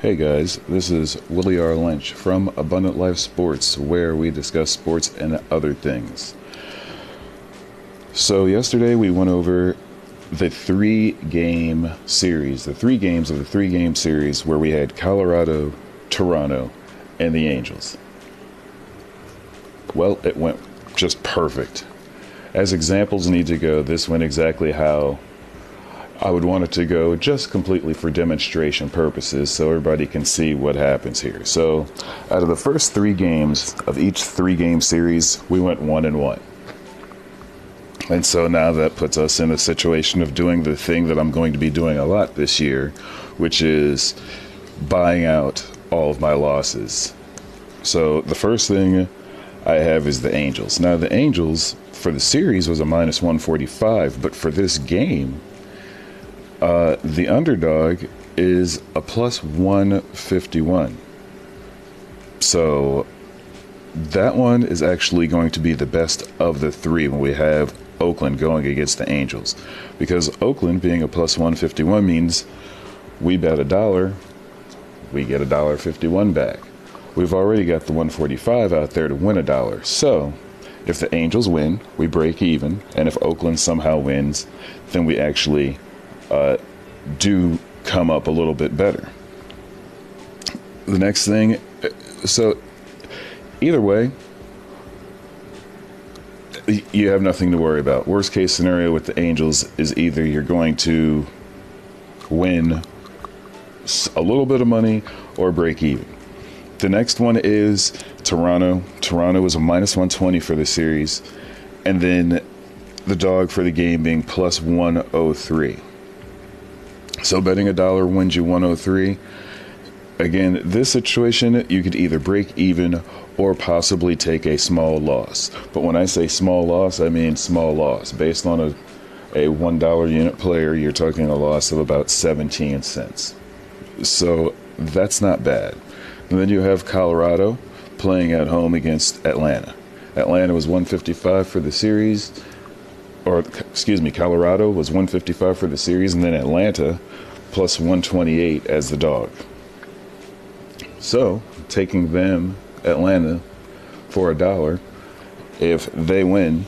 Hey guys, this is Willie R. Lynch from Abundant Life Sports, where we discuss sports and other things. So, yesterday we went over the three game series, the three games of the three game series where we had Colorado, Toronto, and the Angels. Well, it went just perfect. As examples need to go, this went exactly how I would want it to go just completely for demonstration purposes so everybody can see what happens here. So, out of the first three games of each three game series, we went one and one. And so now that puts us in a situation of doing the thing that I'm going to be doing a lot this year, which is buying out all of my losses. So, the first thing I have is the Angels. Now, the Angels for the series was a minus 145, but for this game, uh, the underdog is a plus 151. So that one is actually going to be the best of the three when we have Oakland going against the Angels. Because Oakland being a plus 151 means we bet a dollar, we get a dollar 51 back. We've already got the 145 out there to win a dollar. So if the Angels win, we break even. And if Oakland somehow wins, then we actually uh, do come up a little bit better. The next thing, so either way, you have nothing to worry about. Worst case scenario with the Angels is either you're going to win a little bit of money or break even. The next one is Toronto. Toronto is a minus 120 for the series, and then the dog for the game being plus 103. So betting a dollar wins you 103. Again, this situation, you could either break even or possibly take a small loss. But when I say small loss, I mean small loss. Based on a, a $1 unit player, you're talking a loss of about 17 cents. So that's not bad. And then you have Colorado playing at home against Atlanta. Atlanta was 155 for the series or excuse me, Colorado was 155 for the series, and then Atlanta plus 128 as the dog. So, taking them, Atlanta, for a dollar, if they win,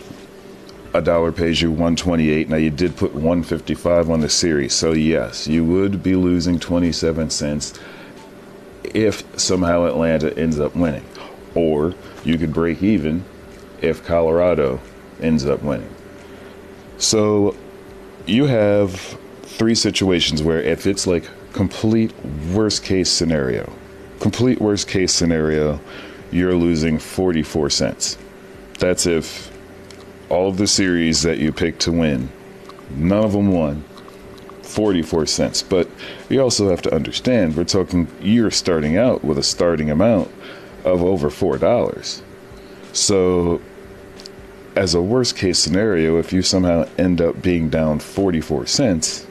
a dollar pays you 128. Now, you did put 155 on the series, so yes, you would be losing 27 cents if somehow Atlanta ends up winning. Or you could break even if Colorado ends up winning. So you have three situations where if it's like complete worst case scenario, complete worst case scenario, you're losing 44 cents. That's if all of the series that you pick to win, none of them won. 44 cents. But you also have to understand we're talking you're starting out with a starting amount of over $4. So as a worst case scenario, if you somehow end up being down 44 cents,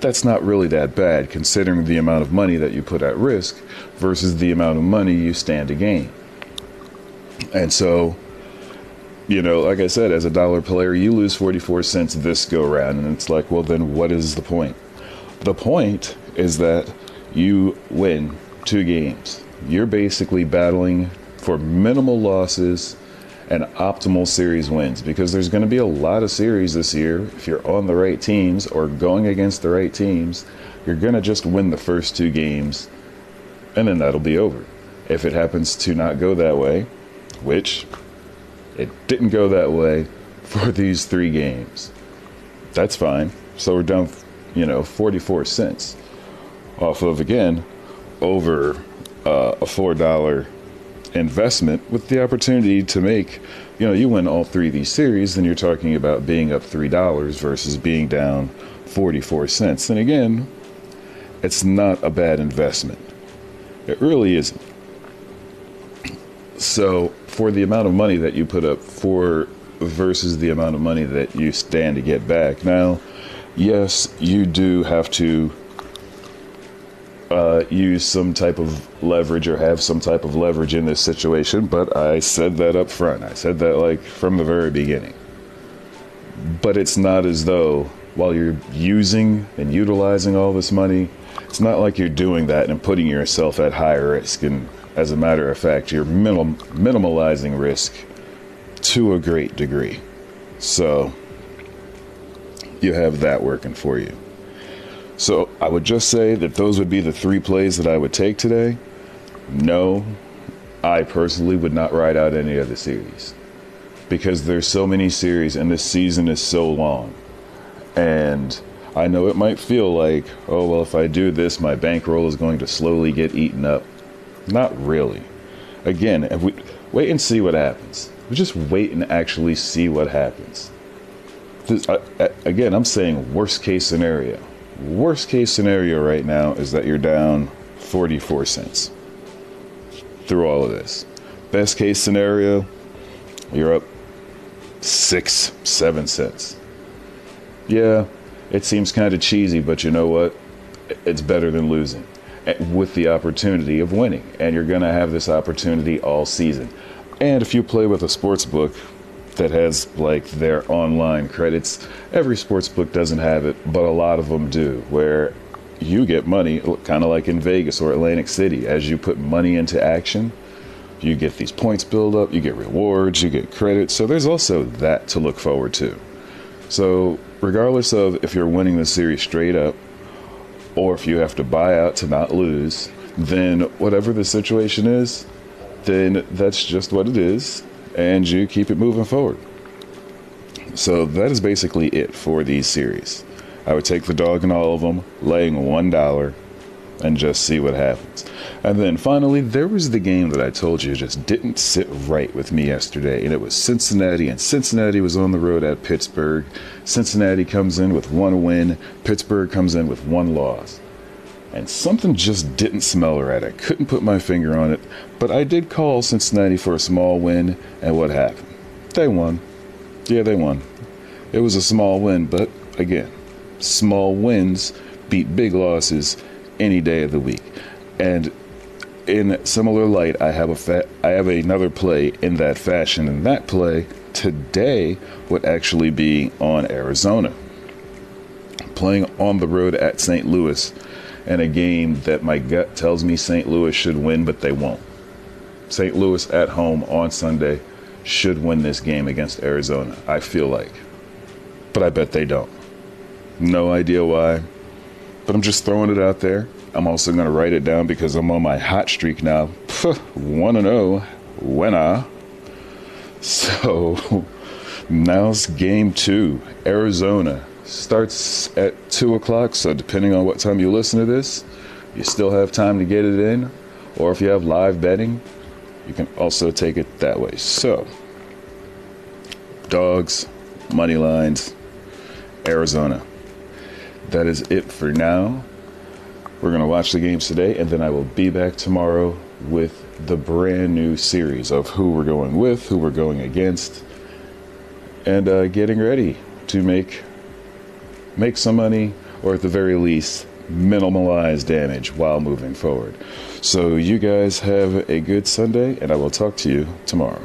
that's not really that bad considering the amount of money that you put at risk versus the amount of money you stand to gain. And so, you know, like I said, as a dollar player, you lose 44 cents this go round. And it's like, well, then what is the point? The point is that you win two games. You're basically battling for minimal losses and optimal series wins because there's going to be a lot of series this year. If you're on the right teams or going against the right teams, you're going to just win the first two games and then that'll be over. If it happens to not go that way, which it didn't go that way for these three games, that's fine. So we're down, you know, 44 cents off of, again, over uh, a $4 investment with the opportunity to make, you know, you win all three of these series, then you're talking about being up $3 versus being down 44 cents. And again, it's not a bad investment. It really isn't. So, for the amount of money that you put up for versus the amount of money that you stand to get back. Now, yes, you do have to uh, use some type of leverage or have some type of leverage in this situation, but I said that up front. I said that like from the very beginning. But it's not as though while you're using and utilizing all this money, it's not like you're doing that and putting yourself at higher risk. And as a matter of fact, you're minim- minimalizing risk to a great degree. So you have that working for you. So I would just say that those would be the three plays that I would take today. No, I personally would not ride out any of the series because there's so many series and this season is so long. And I know it might feel like, oh, well, if I do this, my bankroll is going to slowly get eaten up. Not really. Again, we wait and see what happens. We just wait and actually see what happens. This, I, I, again, I'm saying worst case scenario. Worst case scenario right now is that you're down 44 cents through all of this. Best case scenario, you're up six, seven cents. Yeah, it seems kind of cheesy, but you know what? It's better than losing eh, with the opportunity of winning. And you're going to have this opportunity all season. And if you play with a sports book that has like their online credits, every sports book doesn't have it, but a lot of them do, where you get money, kind of like in Vegas or Atlantic City. As you put money into action, you get these points build up, you get rewards, you get credits. So there's also that to look forward to. So, regardless of if you're winning the series straight up or if you have to buy out to not lose, then whatever the situation is, then that's just what it is, and you keep it moving forward. So, that is basically it for these series. I would take the dog in all of them, laying $1 and just see what happens. And then finally, there was the game that I told you just didn't sit right with me yesterday, and it was Cincinnati, and Cincinnati was on the road at Pittsburgh. Cincinnati comes in with one win, Pittsburgh comes in with one loss. And something just didn't smell right. I couldn't put my finger on it, but I did call Cincinnati for a small win, and what happened? They won. Yeah, they won. It was a small win, but again, small wins beat big losses any day of the week. And in similar light, I have a fa- I have another play in that fashion, and that play today would actually be on Arizona, playing on the road at St. Louis, in a game that my gut tells me St. Louis should win, but they won't. St. Louis at home on Sunday should win this game against Arizona. I feel like, but I bet they don't. No idea why, but I'm just throwing it out there. I'm also going to write it down because I'm on my hot streak now. 1 0 winner. So now's game two. Arizona starts at 2 o'clock. So depending on what time you listen to this, you still have time to get it in. Or if you have live betting, you can also take it that way. So, dogs, money lines, Arizona. That is it for now. We're going to watch the games today, and then I will be back tomorrow with the brand new series of who we're going with, who we're going against, and uh, getting ready to make make some money, or at the very least, minimalize damage while moving forward. So you guys have a good Sunday, and I will talk to you tomorrow.